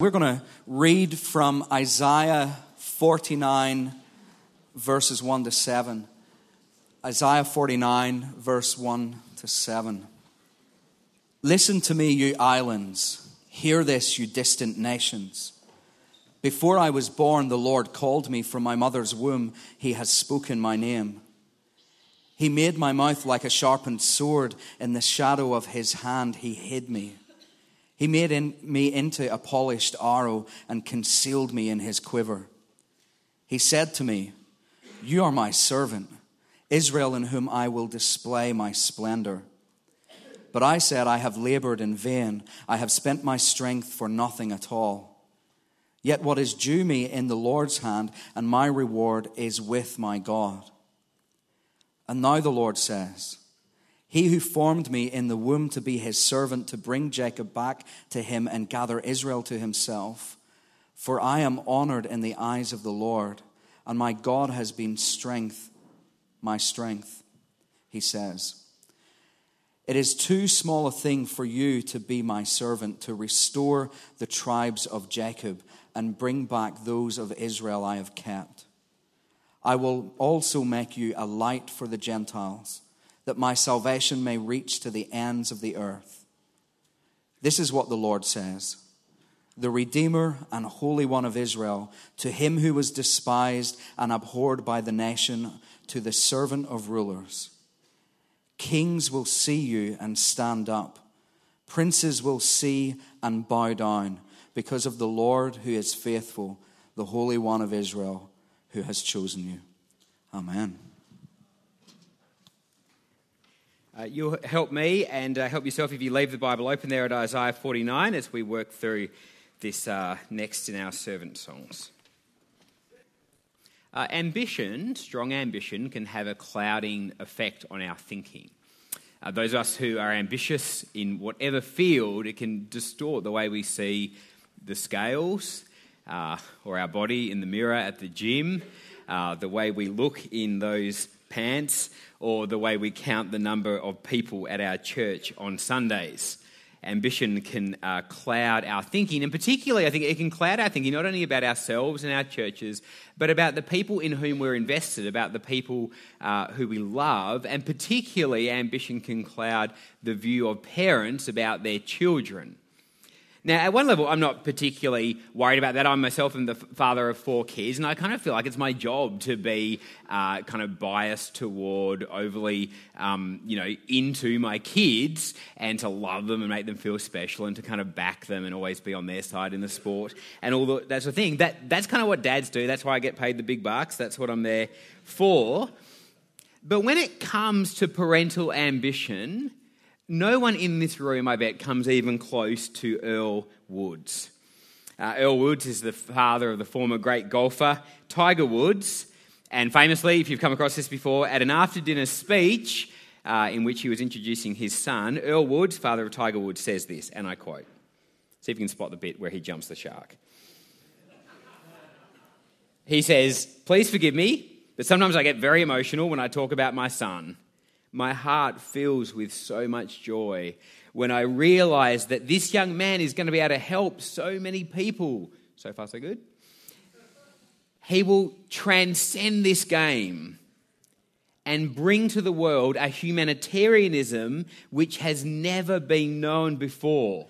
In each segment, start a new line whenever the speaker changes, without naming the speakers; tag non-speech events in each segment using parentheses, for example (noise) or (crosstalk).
We're going to read from Isaiah 49, verses 1 to 7. Isaiah 49, verse 1 to 7. Listen to me, you islands. Hear this, you distant nations. Before I was born, the Lord called me from my mother's womb. He has spoken my name. He made my mouth like a sharpened sword. In the shadow of his hand, he hid me. He made in, me into a polished arrow and concealed me in his quiver. He said to me, You are my servant, Israel, in whom I will display my splendor. But I said, I have labored in vain. I have spent my strength for nothing at all. Yet what is due me in the Lord's hand, and my reward is with my God. And now the Lord says, he who formed me in the womb to be his servant, to bring Jacob back to him and gather Israel to himself. For I am honored in the eyes of the Lord, and my God has been strength, my strength, he says. It is too small a thing for you to be my servant, to restore the tribes of Jacob and bring back those of Israel I have kept. I will also make you a light for the Gentiles that my salvation may reach to the ends of the earth. This is what the Lord says the Redeemer and Holy One of Israel, to him who was despised and abhorred by the nation, to the servant of rulers. Kings will see you and stand up, princes will see and bow down, because of the Lord who is faithful, the Holy One of Israel, who has chosen you. Amen.
Uh, you'll help me and uh, help yourself if you leave the Bible open there at Isaiah 49 as we work through this uh, next in our servant songs. Uh, ambition, strong ambition, can have a clouding effect on our thinking. Uh, those of us who are ambitious in whatever field, it can distort the way we see the scales uh, or our body in the mirror at the gym, the way we look in those pants or the way we count the number of people at our church on Sundays. Ambition can uh, cloud our thinking, and particularly, I think it can cloud our thinking not only about ourselves and our churches, but about the people in whom we're invested, about the people uh, who we love, and particularly, ambition can cloud the view of parents about their children. Now, at one level, I'm not particularly worried about that. I myself am the father of four kids, and I kind of feel like it's my job to be uh, kind of biased toward overly, um, you know, into my kids and to love them and make them feel special and to kind of back them and always be on their side in the sport and all the, that sort of thing. That, that's kind of what dads do. That's why I get paid the big bucks. That's what I'm there for. But when it comes to parental ambition, no one in this room, I bet, comes even close to Earl Woods. Uh, Earl Woods is the father of the former great golfer Tiger Woods. And famously, if you've come across this before, at an after dinner speech uh, in which he was introducing his son, Earl Woods, father of Tiger Woods, says this, and I quote See if you can spot the bit where he jumps the shark. He says, Please forgive me, but sometimes I get very emotional when I talk about my son my heart fills with so much joy when I realize that this young man is going to be able to help so many people. So far, so good. He will transcend this game and bring to the world a humanitarianism which has never been known before.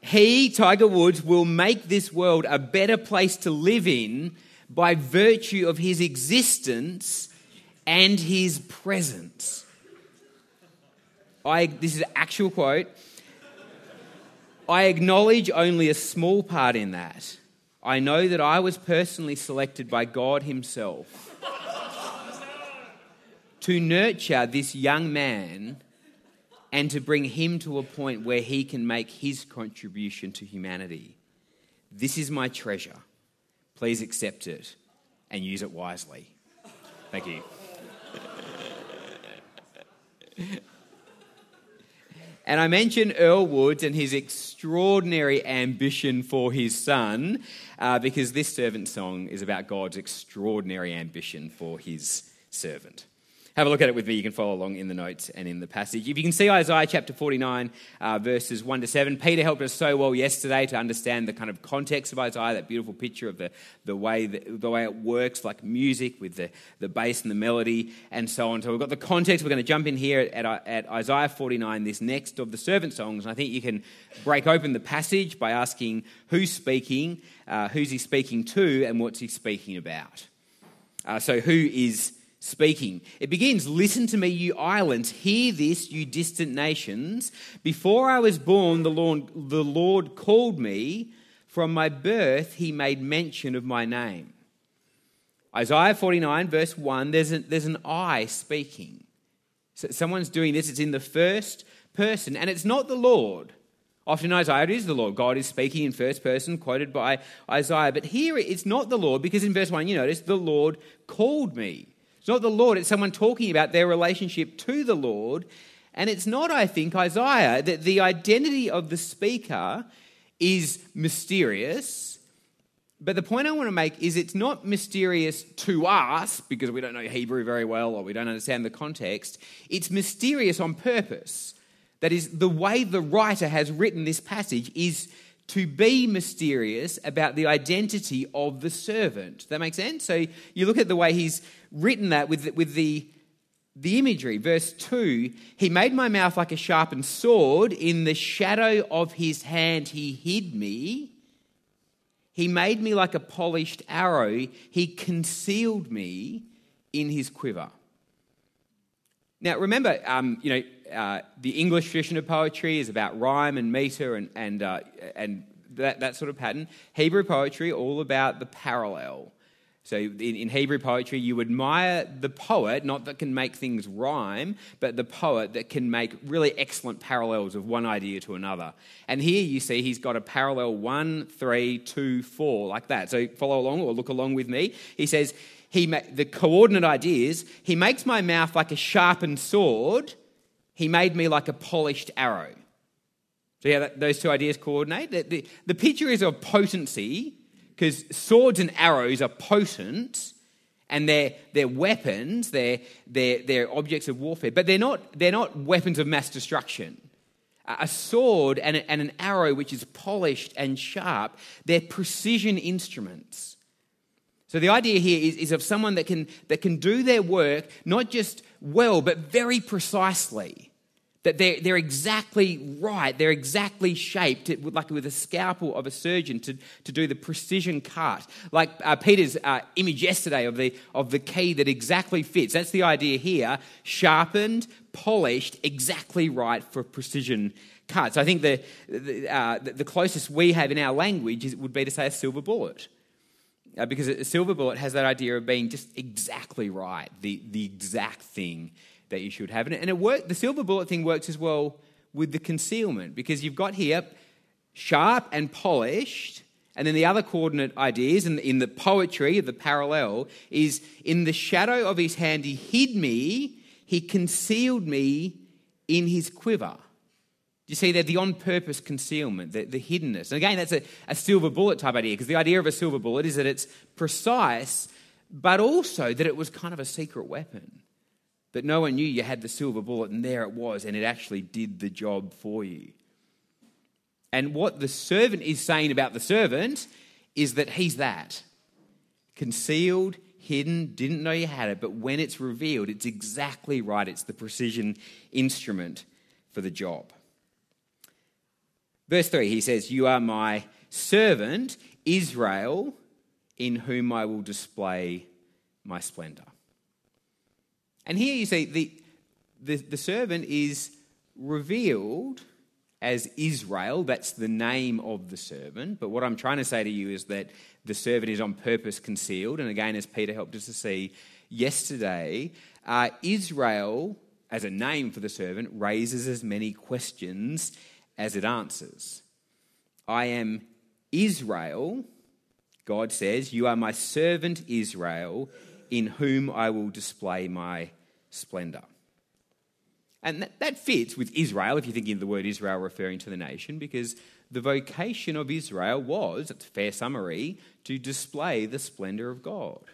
He, Tiger Woods, will make this world a better place to live in by virtue of his existence and his presence. I, this is an actual quote. I acknowledge only a small part in that. I know that I was personally selected by God Himself to nurture this young man and to bring him to a point where he can make his contribution to humanity. This is my treasure. Please accept it and use it wisely. Thank you. (laughs) And I mentioned Earl Woods and his extraordinary ambition for his son uh, because this servant song is about God's extraordinary ambition for his servant. Have a look at it with me. You can follow along in the notes and in the passage. If you can see Isaiah chapter 49, uh, verses 1 to 7, Peter helped us so well yesterday to understand the kind of context of Isaiah, that beautiful picture of the, the, way, that, the way it works, like music with the, the bass and the melody and so on. So we've got the context. We're going to jump in here at, at, Isaiah 49, this next of the servant songs. And I think you can break open the passage by asking who's speaking, uh, who's he speaking to, and what's he speaking about. Uh, so, who is speaking. It begins Listen to me, you islands. Hear this, you distant nations. Before I was born, the Lord, the Lord called me. From my birth, he made mention of my name. Isaiah 49, verse 1, there's, a, there's an I speaking. So someone's doing this, it's in the first person, and it's not the Lord. Often Isaiah, is the Lord. God is speaking in first person, quoted by Isaiah. But here it's not the Lord, because in verse 1, you notice, the Lord called me. It's not the Lord, it's someone talking about their relationship to the Lord. And it's not, I think, Isaiah, that the identity of the speaker is mysterious. But the point I want to make is it's not mysterious to us because we don't know Hebrew very well or we don't understand the context. It's mysterious on purpose. That is, the way the writer has written this passage is to be mysterious about the identity of the servant. That make sense? So you look at the way he's written that with, with the, the imagery. Verse 2 He made my mouth like a sharpened sword. In the shadow of his hand, he hid me. He made me like a polished arrow. He concealed me in his quiver. Now, remember, um, you know, uh, the English tradition of poetry is about rhyme and meter and, and, uh, and that, that sort of pattern. Hebrew poetry, all about the parallel. So in, in, Hebrew poetry, you admire the poet, not that can make things rhyme, but the poet that can make really excellent parallels of one idea to another. And here you see he's got a parallel one, three, two, four, like that. So follow along or look along with me. He says, he ma- the coordinate ideas, he makes my mouth like a sharpened sword, he made me like a polished arrow. So yeah, that, those two ideas coordinate. The, the, the picture is of potency because swords and arrows are potent and they're, they're weapons, they're, they're, they're objects of warfare, but they're not, they're not weapons of mass destruction. A sword and, a, and an arrow, which is polished and sharp, they're precision instruments. So the idea here is, is of someone that can, that can do their work not just well, but very precisely that they're, they're exactly right, they're exactly shaped, like with a scalpel of a surgeon to, to do the precision cut. Like uh, Peter's uh, image yesterday of the, of the key that exactly fits. That's the idea here sharpened, polished, exactly right for precision cuts. I think the, the, uh, the closest we have in our language is, would be to say a silver bullet. Uh, because a silver bullet has that idea of being just exactly right, the, the exact thing that you should have. And it work, the silver bullet thing works as well with the concealment because you've got here sharp and polished. And then the other coordinate ideas in, in the poetry of the parallel is in the shadow of his hand, he hid me, he concealed me in his quiver. You see that the on purpose concealment, the, the hiddenness? And again, that's a, a silver bullet type idea because the idea of a silver bullet is that it's precise, but also that it was kind of a secret weapon that no one knew you had the silver bullet, and there it was, and it actually did the job for you. And what the servant is saying about the servant is that he's that concealed, hidden, didn't know you had it, but when it's revealed, it's exactly right. It's the precision instrument for the job. Verse 3, he says, You are my servant, Israel, in whom I will display my splendor. And here you see the, the, the servant is revealed as Israel. That's the name of the servant. But what I'm trying to say to you is that the servant is on purpose concealed. And again, as Peter helped us to see yesterday, uh, Israel, as a name for the servant, raises as many questions as it answers. I am Israel, God says, You are my servant Israel in whom I will display my splendor. And that, fits with Israel, if you're thinking of the word Israel referring to the nation, because the vocation of Israel was, it's a fair summary, to display the splendor of God.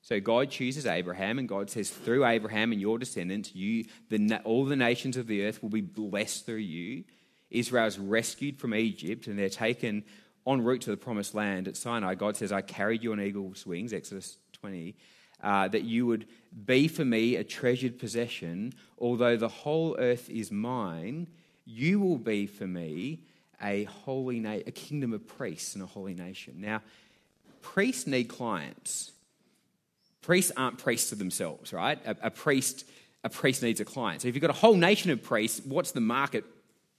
So God chooses Abraham, and God says, through Abraham and your descendants, you, the, all the nations of the earth will be blessed through you. Israel's rescued from Egypt, and they're taken en route to the promised land at Sinai. God says, I carried you on eagle's wings, Exodus 20, uh, that you would be for me a treasured possession. Although the whole earth is mine, you will be for me a holy na- a kingdom of priests and a holy nation. Now, priests need clients. Priests aren't priests to themselves, right? A, a, priest, a priest needs a client. So if you've got a whole nation of priests, what's the market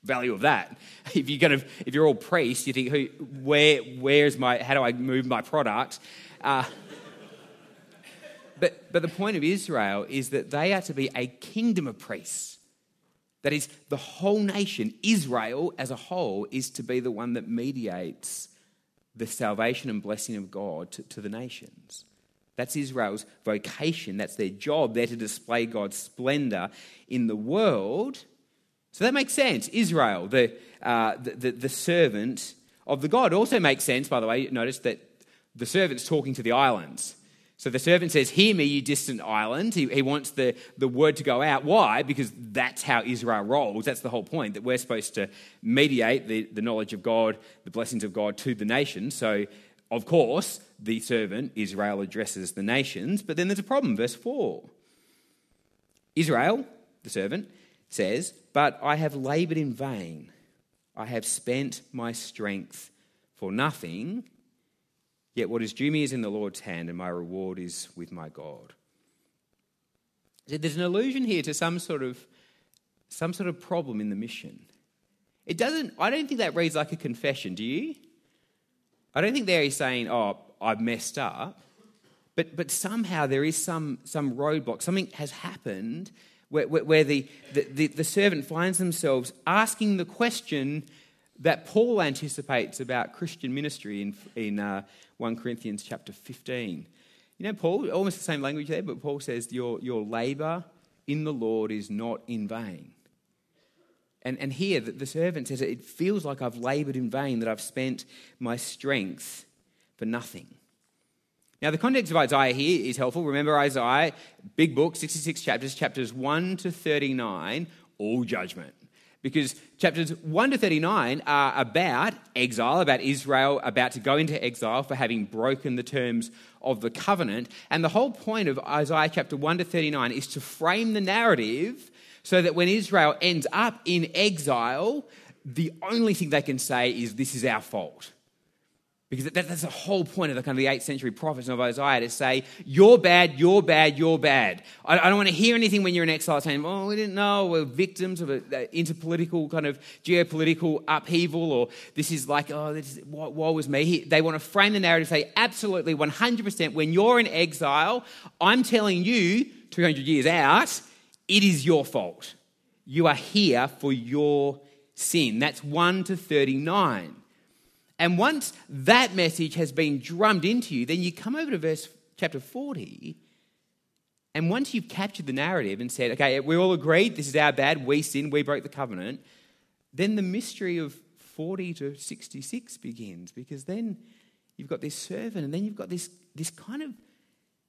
value of that? (laughs) If you're going to, if you're all priests, you think, who, where, where's my, how do I move my product? Uh, but, but the point of Israel is that they are to be a kingdom of priests. That is, the whole nation, Israel as a whole, is to be the one that mediates the salvation and blessing of God to, to the nations. That's Israel's vocation, that's their job. They're to display God's splendor in the world. So that makes sense. Israel, the, uh, the, the, the servant of the God. It also makes sense, by the way, notice that the servant's talking to the islands. So the servant says, Hear me, you distant island. He, he wants the, the word to go out. Why? Because that's how Israel rolls. That's the whole point, that we're supposed to mediate the, the knowledge of God, the blessings of God to the nations. So, of course, the servant, Israel, addresses the nations. But then there's a problem. Verse 4 Israel, the servant, says, But I have labored in vain. I have spent my strength for nothing Yet what is due me is in the Lord's hand, and my reward is with my God. There's an allusion here to some sort of some sort of problem in the mission. It doesn't. I don't think that reads like a confession. Do you? I don't think there he's saying, "Oh, I've messed up," but but somehow there is some some roadblock. Something has happened where, where, where the, the, the, the servant finds themselves asking the question that Paul anticipates about Christian ministry in, in uh, 1 Corinthians chapter 15. You know, Paul, almost the same language there, but Paul says, Your, your labor in the Lord is not in vain. And, and here, the, the servant says, It feels like I've labored in vain, that I've spent my strength for nothing. Now, the context of Isaiah here is helpful. Remember Isaiah, big book, 66 chapters, chapters 1 to 39, all judgment because chapters 1 to 39 are about exile, about Israel about to go into exile for having broken the terms of the covenant. And the whole point of Isaiah chapter 1 to 39 is to frame the narrative so that when Israel ends up in exile, the only thing they can say is, This is our fault. Because that's the whole point of the kind of the 8th century prophets of Isaiah to say, you're bad, you're bad, you're bad. I, don't want to hear anything when you're in exile saying, oh, we didn't know, we're victims of an interpolitical kind of geopolitical upheaval, or this is like, oh, this is, what, what was me? They want to frame the narrative, say, absolutely, 100%, when you're in exile, I'm telling you, 200 years out, it is your fault. You are here for your sin. That's 1 to 39. And once that message has been drummed into you, then you come over to verse chapter 40. And once you've captured the narrative and said, okay, we all agreed this is our bad, we sinned, we broke the covenant, then the mystery of 40 to 66 begins because then you've got this servant and then you've got this, this kind of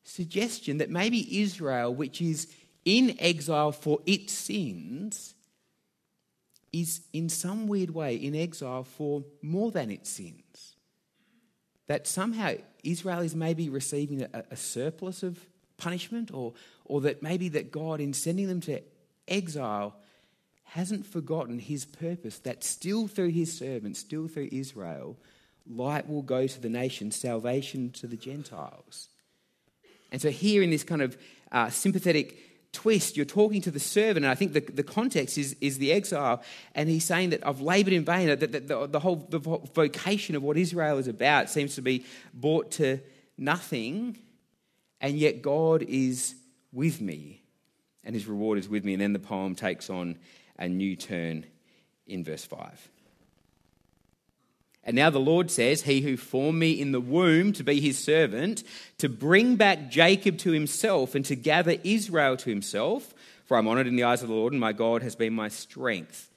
suggestion that maybe Israel, which is in exile for its sins, is in some weird way in exile for more than its sins. That somehow Israel is maybe receiving a, a surplus of punishment, or, or that maybe that God, in sending them to exile, hasn't forgotten his purpose, that still through his servants, still through Israel, light will go to the nations, salvation to the Gentiles. And so, here in this kind of uh, sympathetic twist, you're talking to the servant, and I think the, the context is, is the exile, and he's saying that I've labored in vain, that the, the, the, whole the vocation of what Israel is about seems to be brought to nothing, and yet God is with me, and his reward is with me. And then the poem takes on a new turn in verse 5. And now the Lord says, He who formed me in the womb to be his servant, to bring back Jacob to himself and to gather Israel to himself, for I'm honored in the eyes of the Lord, and my God has been my strength.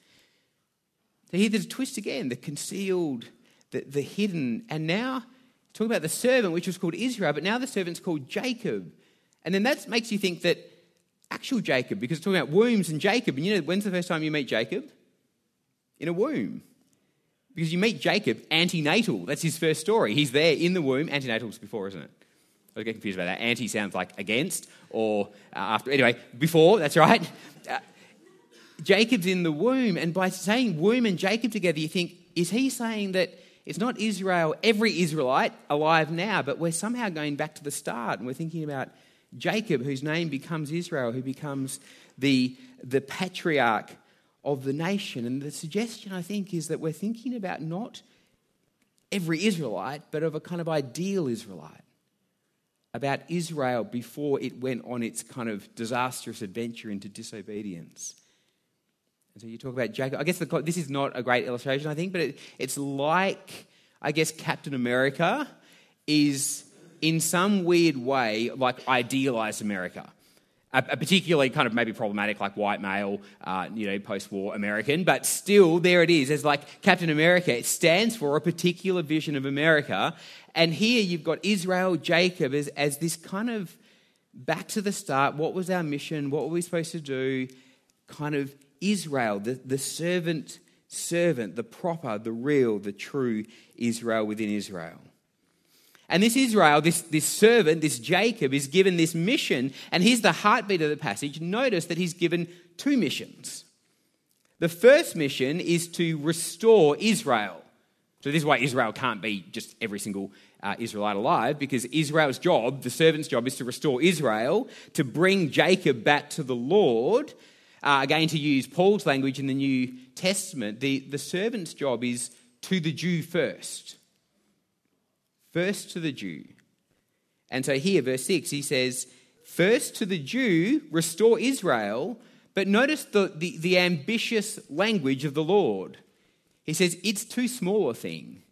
So here there's a twist again the concealed, the, the hidden, and now talking about the servant, which was called Israel, but now the servant's called Jacob. And then that makes you think that actual Jacob, because it's talking about wombs and Jacob. And you know, when's the first time you meet Jacob? In a womb. Because you meet Jacob antenatal. That's his first story. He's there in the womb. Antenatal's before, isn't it? I get confused about that. Anti sounds like against or uh, after. Anyway, before, that's right. Uh, Jacob's in the womb. And by saying womb and Jacob together, you think, is he saying that it's not Israel, every Israelite alive now, but we're somehow going back to the start and we're thinking about Jacob, whose name becomes Israel, who becomes the, the patriarch of the nation. And the suggestion, I think, is that we're thinking about not every Israelite, but of a kind of ideal Israelite. About Israel before it went on its kind of disastrous adventure into disobedience. And so you talk about Jacob. I guess the, this is not a great illustration, I think, but it, it's like, I guess, Captain America is in some weird way like idealized America. Particularly kind of maybe problematic, like white male, uh, you know, post-war American, but still there it is. As like Captain America, it stands for a particular vision of America, and here you've got Israel, Jacob as, as this kind of back to the start. What was our mission? What were we supposed to do? Kind of Israel, the, the servant, servant, the proper, the real, the true Israel within Israel. And this Israel, this, this servant, this Jacob, is given this mission. And here's the heartbeat of the passage. Notice that he's given two missions. The first mission is to restore Israel. So, this is why Israel can't be just every single uh, Israelite alive, because Israel's job, the servant's job, is to restore Israel, to bring Jacob back to the Lord, uh, again, to use Paul's language in the New Testament, the, the servant's job is to the Jew first. First to the Jew. And so here, verse 6, he says, First to the Jew, restore Israel. But notice the, the, the ambitious language of the Lord. He says, It's too small a thing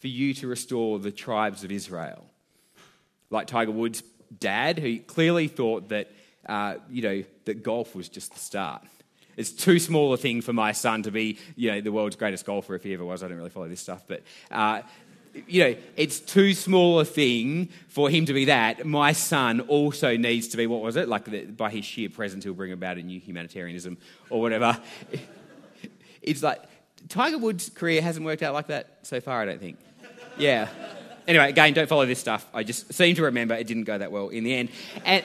for you to restore the tribes of Israel. Like Tiger Woods' dad, who clearly thought that uh, you know, that golf was just the start. It's too small a thing for my son to be, you know, the world's greatest golfer if he ever was. I don't really follow this stuff, but uh, you know, it's too small a thing for him to be that. My son also needs to be, what was it? Like the, by his sheer presence, he'll bring about a new humanitarianism or whatever. (laughs) it's like Tiger Woods' career hasn't worked out like that so far, I don't think. Yeah. Anyway, again, don't follow this stuff. I just seem to remember it didn't go that well in the end. And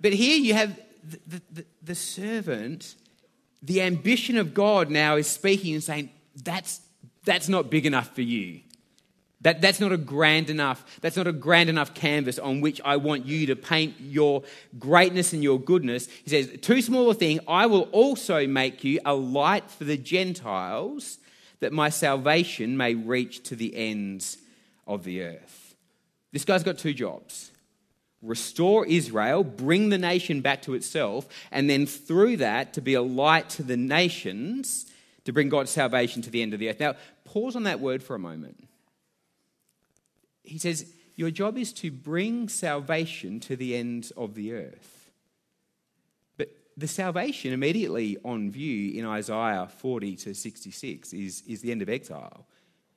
but here you have the, the, the, servant, the ambition of God now is speaking and saying, that's, that's not big enough for you. That, that's not a grand enough, that's not a grand enough canvas on which I want you to paint your greatness and your goodness. He says, too small a thing, I will also make you a light for the Gentiles, that my salvation may reach to the ends of the earth. This guy's got two jobs restore Israel, bring the nation back to itself, and then through that to be a light to the nations to bring God's salvation to the end of the earth. Now, pause on that word for a moment. He says, Your job is to bring salvation to the ends of the earth. But the salvation immediately on view in Isaiah 40 to 66 is, is the end of exile.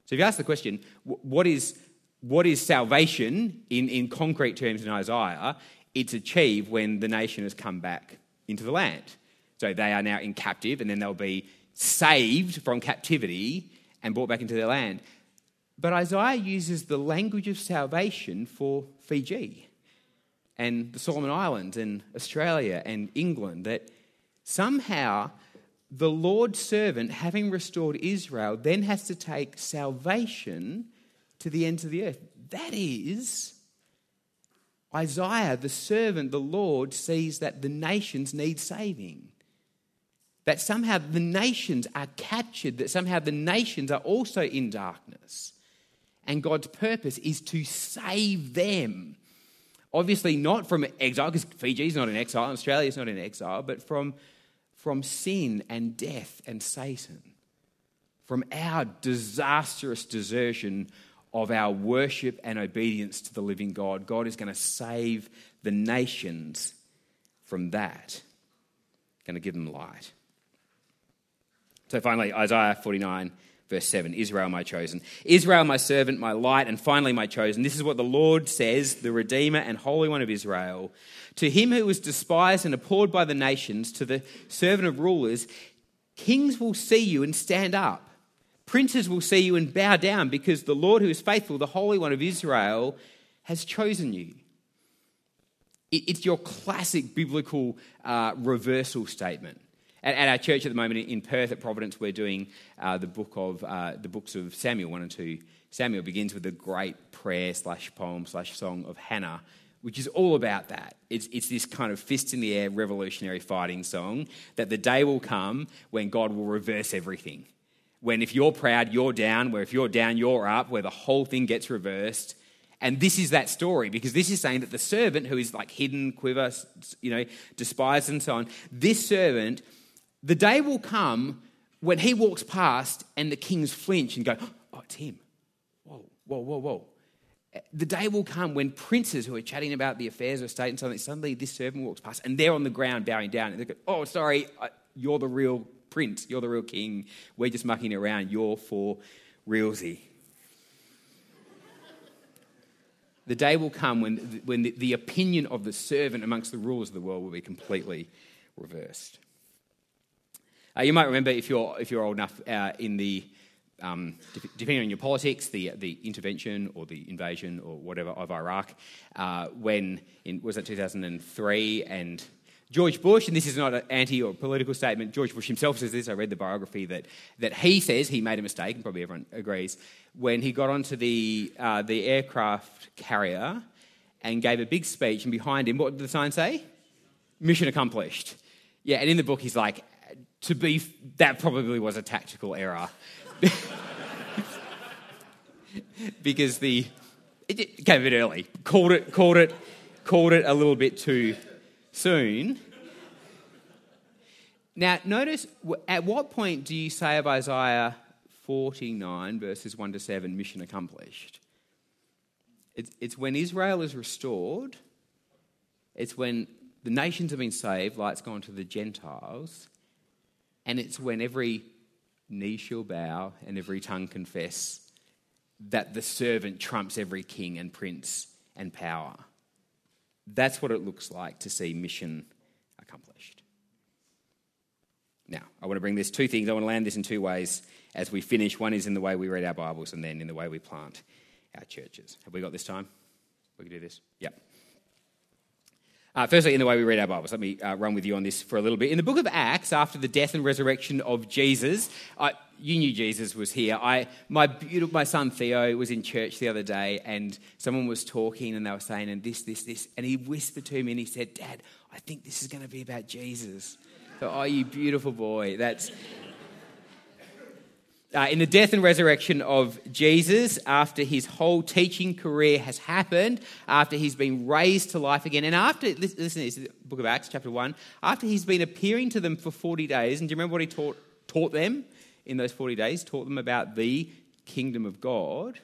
So if you ask the question, what is what is salvation in, in concrete terms in Isaiah? It's achieved when the nation has come back into the land. So they are now in captive, and then they'll be saved from captivity and brought back into their land. But Isaiah uses the language of salvation for Fiji and the Solomon Islands and Australia and England, that somehow the Lord's servant, having restored Israel, then has to take salvation to the ends of the earth. That is, Isaiah, the servant, the Lord, sees that the nations need saving. That somehow the nations are captured, that somehow the nations are also in darkness. And God's purpose is to save them. Obviously, not from exile, because Fiji's not in exile, Australia's not in exile, but from, from sin and death and Satan. From our disastrous desertion of our worship and obedience to the living God. God is going to save the nations from that, going to give them light. So finally, Isaiah 49, Verse 7 Israel, my chosen. Israel, my servant, my light, and finally my chosen. This is what the Lord says, the Redeemer and Holy One of Israel. To him who was despised and abhorred by the nations, to the servant of rulers, kings will see you and stand up. Princes will see you and bow down because the Lord who is faithful, the Holy One of Israel, has chosen you. It's your classic biblical uh, reversal statement. At, at, our church at the moment in Perth at Providence, we're doing uh, the book of uh, the books of Samuel one and two. Samuel begins with the great prayer slash poem slash song of Hannah, which is all about that. It's, it's this kind of fist in the air revolutionary fighting song that the day will come when God will reverse everything. When if you're proud, you're down. Where if you're down, you're up. Where the whole thing gets reversed. And this is that story because this is saying that the servant who is like hidden, quiver, you know, despised and so on, this servant the day will come when he walks past and the kings flinch and go, Oh, it's him. Whoa, whoa, whoa, whoa. The day will come when princes who are chatting about the affairs of state and something, suddenly this servant walks past and they're on the ground bowing down. And they go, Oh, sorry, you're the real prince. You're the real king. We're just mucking around. You're for realsy. the day will come when, when the, the opinion of the servant amongst the rulers of the world will be completely reversed. Uh, you might remember, if you're, if you're old enough, uh, in the, um, depending on your politics, the, the intervention or the invasion or whatever of Iraq, uh, when, in, was it 2003, and George Bush, and this is not an anti or political statement, George Bush himself says this. I read the biography that, that he says he made a mistake, and probably everyone agrees, when he got onto the, uh, the aircraft carrier and gave a big speech, and behind him, what did the sign say? Mission accomplished. Yeah, and in the book, he's like, to be, that probably was a tactical error. (laughs) because the, it came a bit early. Called it, called it, called it a little bit too soon. Now, notice at what point do you say of Isaiah 49, verses 1 to 7, mission accomplished? It's, it's when Israel is restored, it's when the nations have been saved, light's gone to the Gentiles, and it's when every knee shall bow and every tongue confess that the servant trumps every king and prince and power. That's what it looks like to see mission accomplished. Now, I want to bring this two things. I want to land this in two ways as we finish. One is in the way we read our Bibles, and then in the way we plant our churches. Have we got this time? We can do this? Yep. Uh, firstly, in the way we read our Bibles, let me uh, run with you on this for a little bit. In the book of Acts, after the death and resurrection of Jesus, I, you knew Jesus was here. I, my, beautiful, my son Theo was in church the other day, and someone was talking, and they were saying, and this, this, this. And he whispered to me, and he said, Dad, I think this is going to be about Jesus. So, oh, you beautiful boy. That's uh, in the death and resurrection of Jesus, after his whole teaching career has happened, after he's been raised to life again, and after, listen to this, the book of Acts, chapter 1, after he's been appearing to them for 40 days, and do you remember what he taught, taught them in those 40 days? Taught them about the kingdom of God.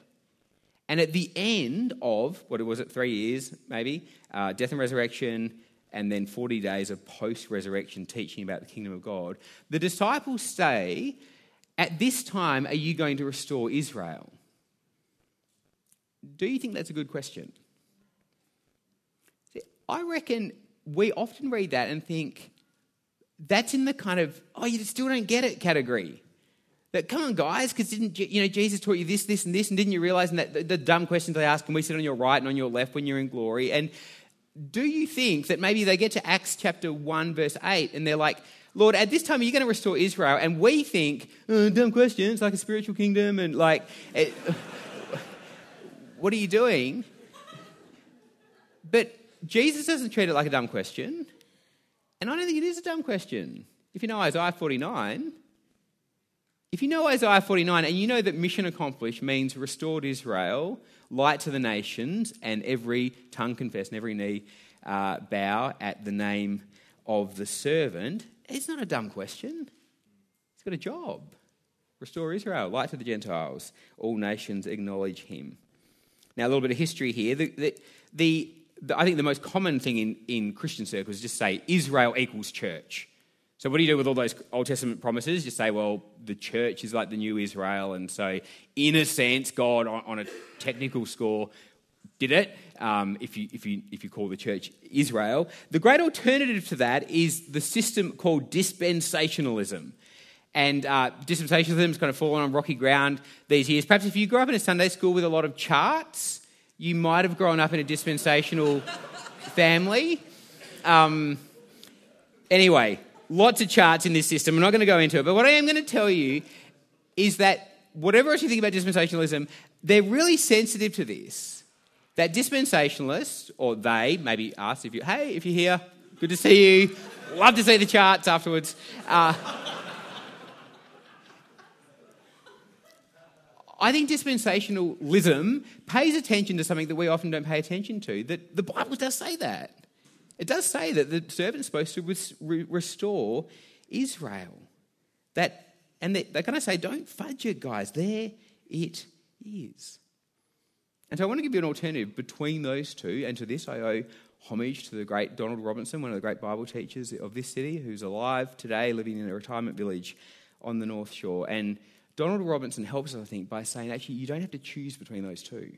And at the end of, what was it, three years maybe, uh, death and resurrection, and then 40 days of post resurrection teaching about the kingdom of God, the disciples say, at this time, are you going to restore Israel? Do you think that's a good question? I reckon we often read that and think that's in the kind of, oh, you still don't get it category. That, come on, guys, because didn't you know Jesus taught you this, this, and this, and didn't you realize that the, the dumb questions they ask, can we sit on your right and on your left when you're in glory? And do you think that maybe they get to Acts chapter 1, verse 8, and they're like, Lord, at this time, are you going to restore Israel? And we think, oh, dumb question, it's like a spiritual kingdom, and like, it, what are you doing? But Jesus doesn't treat it like a dumb question. And I don't think it is a dumb question. If you know Isaiah 49, if you know Isaiah 49 and you know that mission accomplished means restored Israel, light to the nations, and every tongue confess and every knee uh, bow at the name of the servant, it's not a dumb question. He's got a job. Restore Israel, light to the Gentiles. All nations acknowledge him. Now, a little bit of history here. The, the, the, I think the most common thing in, in Christian circles is just say Israel equals church. So what do you do with all those Old Testament promises? You say, well, the church is like the new Israel, and so, in a sense, God, on, on a technical score, did it. Um, if you if you if you call the church Israel, the great alternative to that is the system called dispensationalism. And uh, dispensationalism has kind of fallen on rocky ground these years. Perhaps if you grew up in a Sunday school with a lot of charts, you might have grown up in a dispensational (laughs) family. Um, anyway, lots of charts in this system. I'm not going to go into it, but what I am going to tell you is that whatever else you think about dispensationalism, they're really sensitive to this. That dispensationalists, or they, maybe us, if you, hey, if you're here, good to see you. Love to see the charts afterwards. Uh, I think dispensationalism pays attention to something that we often don't pay attention to. That the Bible does say that. It does say that the servant's supposed to restore Israel. That, and they're, they're going to say, don't fudge it, guys. There it is. And so I want to give you an alternative between those two, and to this I owe homage to the great Donald Robinson, one of the great Bible teachers of this city, who's alive today, living in a retirement village on the North Shore. And Donald Robinson helps us, I think, by saying actually you don't have to choose between those two.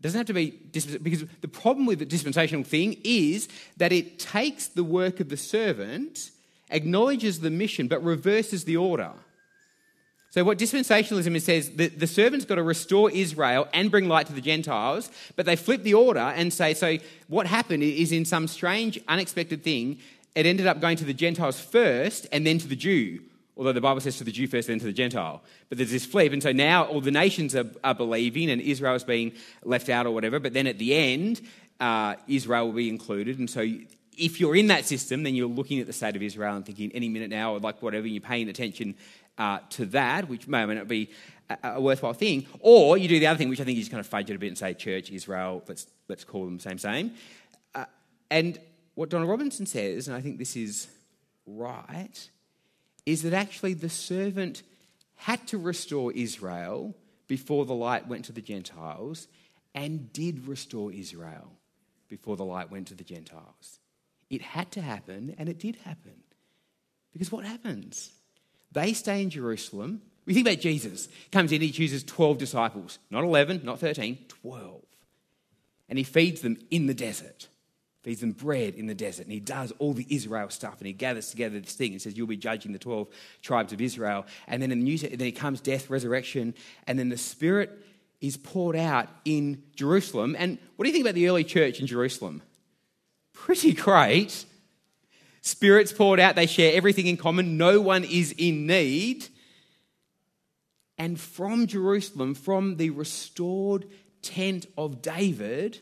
It doesn't have to be because the problem with the dispensational thing is that it takes the work of the servant, acknowledges the mission, but reverses the order. So, what dispensationalism is says that the servant's got to restore Israel and bring light to the Gentiles, but they flip the order and say, so what happened is in some strange, unexpected thing, it ended up going to the Gentiles first and then to the Jew Although the Bible says to the Jew first, then to the Gentile. But there's this flip. And so now all the nations are, are believing and Israel is being left out or whatever. But then at the end, uh, Israel will be included. And so if you're in that system, then you're looking at the state of Israel and thinking any minute now, or like whatever, you're paying attention uh, to that, which may or may not be a, a, worthwhile thing. Or you do the other thing, which I think just kind of fudge it a bit and say church, Israel, let's, let's call them same, same. Uh, and what Donald Robinson says, and I think this is right, is that actually the servant had to restore Israel before the light went to the Gentiles and did restore Israel before the light went to the Gentiles. It had to happen and it did happen. Because what happens? They stay in Jerusalem. We think about Jesus. Comes in, he chooses 12 disciples, not 11, not 13, 12. And he feeds them in the desert feeds them bread in the desert, and he does all the Israel stuff, and he gathers together this thing and says, You'll be judging the 12 tribes of Israel. And then in the New then it comes death, resurrection, and then the Spirit is poured out in Jerusalem. And what do you think about the early church in Jerusalem? Pretty great. Spirit's poured out, they share everything in common, no one is in need. And from Jerusalem, from the restored tent of David,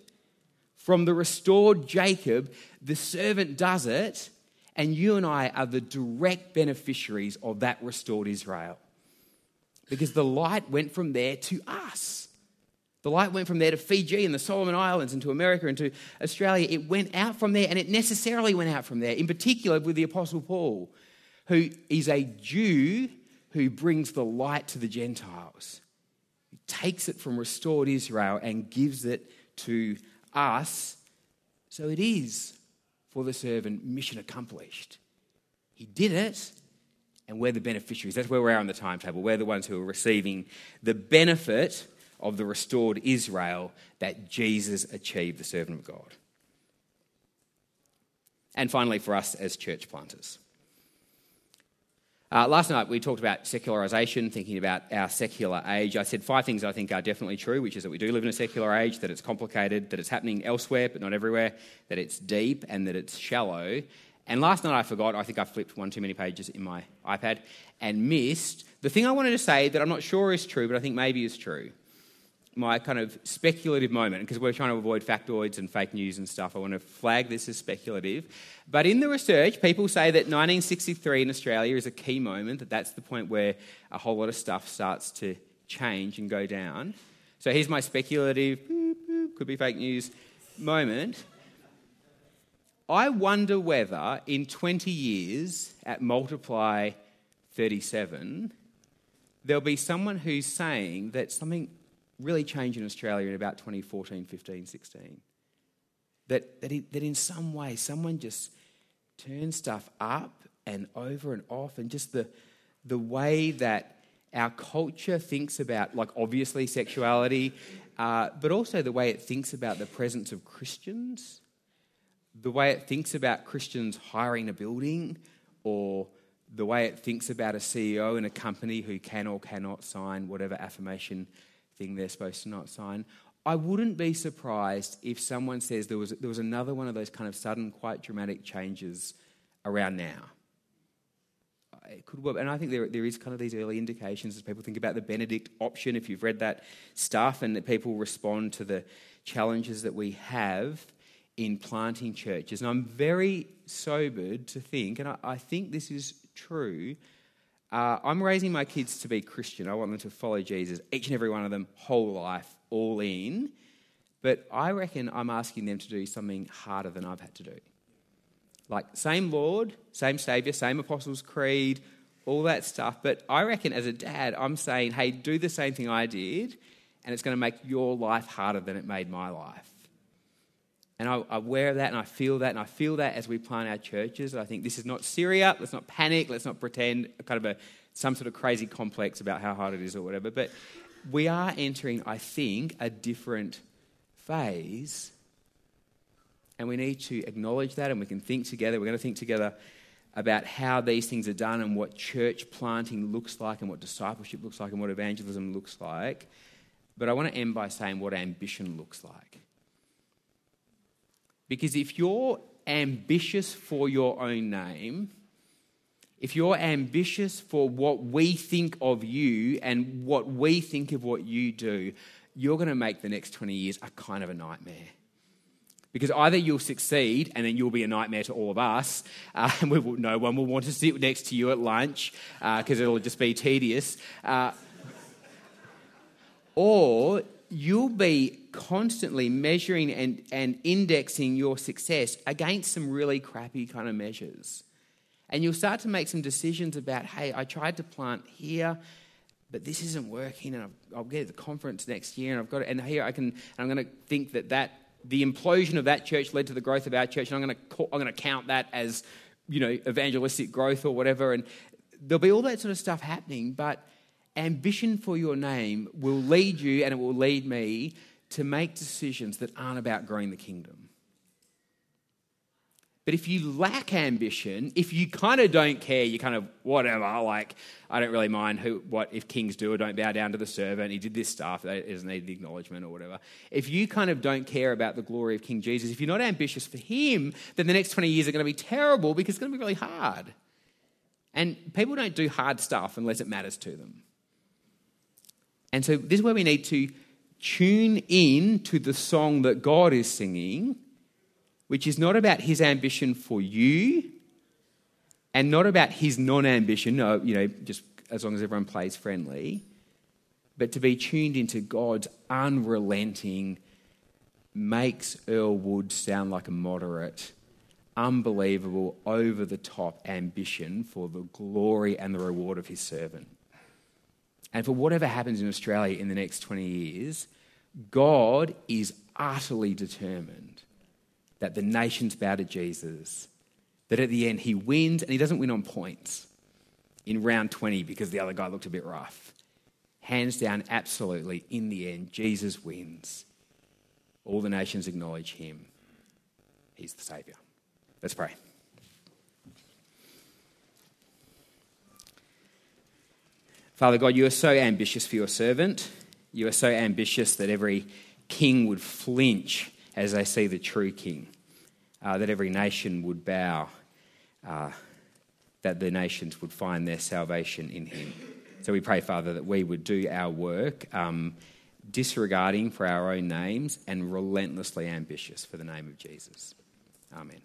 from the restored Jacob, the servant does it, and you and I are the direct beneficiaries of that restored Israel. Because the light went from there to us. The light went from there to Fiji and the Solomon Islands and to America and to Australia. It went out from there, and it necessarily went out from there, in particular with the Apostle Paul, who is a Jew who brings the light to the Gentiles. He takes it from restored Israel and gives it to us. So it is for the servant mission accomplished. He did it, and we're the beneficiaries. That's where we are on the timetable. We're the ones who are receiving the benefit of the restored Israel that Jesus achieved, the servant of God. And finally, for us as church planters. Uh, last night we talked about secularization, thinking about our secular age. I said five things I think are definitely true, which is that we do live in a secular age, that it's complicated, that it's happening elsewhere but not everywhere, that it's deep and that it's shallow. And last night I forgot, I think I flipped one too many pages in my iPad and missed the thing I wanted to say that I'm not sure is true, but I think maybe is true my kind of speculative moment, because we're trying to avoid factoids and fake news and stuff, I want to flag this as speculative. But in the research, people say that 1963 in Australia is a key moment, that that's the point where a whole lot of stuff starts to change and go down. So here's my speculative, could be fake news moment. I wonder whether in 20 years, at multiply 37, there'll be someone who's saying that something really change in Australia in about 2014, 15, 16. That, that, that in some way someone just turned stuff up and over and off, and just the, the way that our culture thinks about, like, obviously sexuality, uh, but also the way it thinks about the presence of Christians, the way it thinks about Christians hiring a building, or the way it thinks about a CEO in a company who can or cannot sign whatever affirmation thing they're supposed to not sign. I wouldn't be surprised if someone says there was, there was another one of those kind of sudden, quite dramatic changes around now. It could work, and I think there, there is kind of these early indications as people think about the Benedict option. If you've read that stuff, and that people respond to the challenges that we have in planting churches, and I'm very sobered to think, and I, I think this is true. Uh, I'm raising my kids to be Christian. I want them to follow Jesus, each and every one of them, whole life, all in. But I reckon I'm asking them to do something harder than I've had to do. Like, same Lord, same Savior, same Apostles' Creed, all that stuff. But I reckon as a dad, I'm saying, hey, do the same thing I did, and it's going to make your life harder than it made my life. And I, I'm aware of that, and I feel that, and I feel that as we plant our churches. I think this is not Syria. Let's not panic. Let's not pretend kind of a, some sort of crazy complex about how hard it is or whatever. But we are entering, I think, a different phase. And we need to acknowledge that, and we can think together. We're going to think together about how these things are done and what church planting looks like, and what discipleship looks like, and what evangelism looks like. But I want to end by saying what ambition looks like. Because if you're ambitious for your own name, if you're ambitious for what we think of you and what we think of what you do, you're going to make the next 20 years a kind of a nightmare. Because either you'll succeed and then you'll be a nightmare to all of us, uh, (laughs) and will, no one will want to sit next to you at lunch because uh, it'll just be tedious. Uh, or you'll be constantly measuring and, and indexing your success against some really crappy kind of measures. And you'll start to make some decisions about, hey, I tried to plant here, but this isn't working, and I'll get to the conference next year, and I've got it, and here I can, I'm going to think that that the implosion of that church led to the growth of our church, and I'm going to I'm going to count that as you know evangelistic growth or whatever, and there'll be all that sort of stuff happening, but ambition for your name will lead you and it will lead me to make decisions that aren't about growing the kingdom. But if you lack ambition, if you kind of don't care, you kind of whatever, like I don't really mind who, what if kings do or don't bow down to the servant. He did this stuff; it doesn't need the acknowledgement or whatever. If you kind of don't care about the glory of King Jesus, if you're not ambitious for Him, then the next twenty years are going to be terrible because it's going to be really hard. And people don't do hard stuff unless it matters to them. And so this is where we need to tune in to the song that God is singing, which is not about his ambition for you and not about his non ambition, no, you know, just as long as everyone plays friendly, but to be tuned into God's unrelenting, makes Earl Woods sound like a moderate, unbelievable, over the top ambition for the glory and the reward of his servant. And for whatever happens in Australia in the next 20 years, God is utterly determined that the nations bow to Jesus, that at the end he wins, and he doesn't win on points in round 20 because the other guy looked a bit rough. Hands down, absolutely, in the end, Jesus wins. All the nations acknowledge him. He's the Saviour. Let's pray. Father God, you are so ambitious for your servant. You are so ambitious that every king would flinch as they see the true king, uh, that every nation would bow, uh, that the nations would find their salvation in him. So we pray, Father, that we would do our work um, disregarding for our own names and relentlessly ambitious for the name of Jesus. Amen.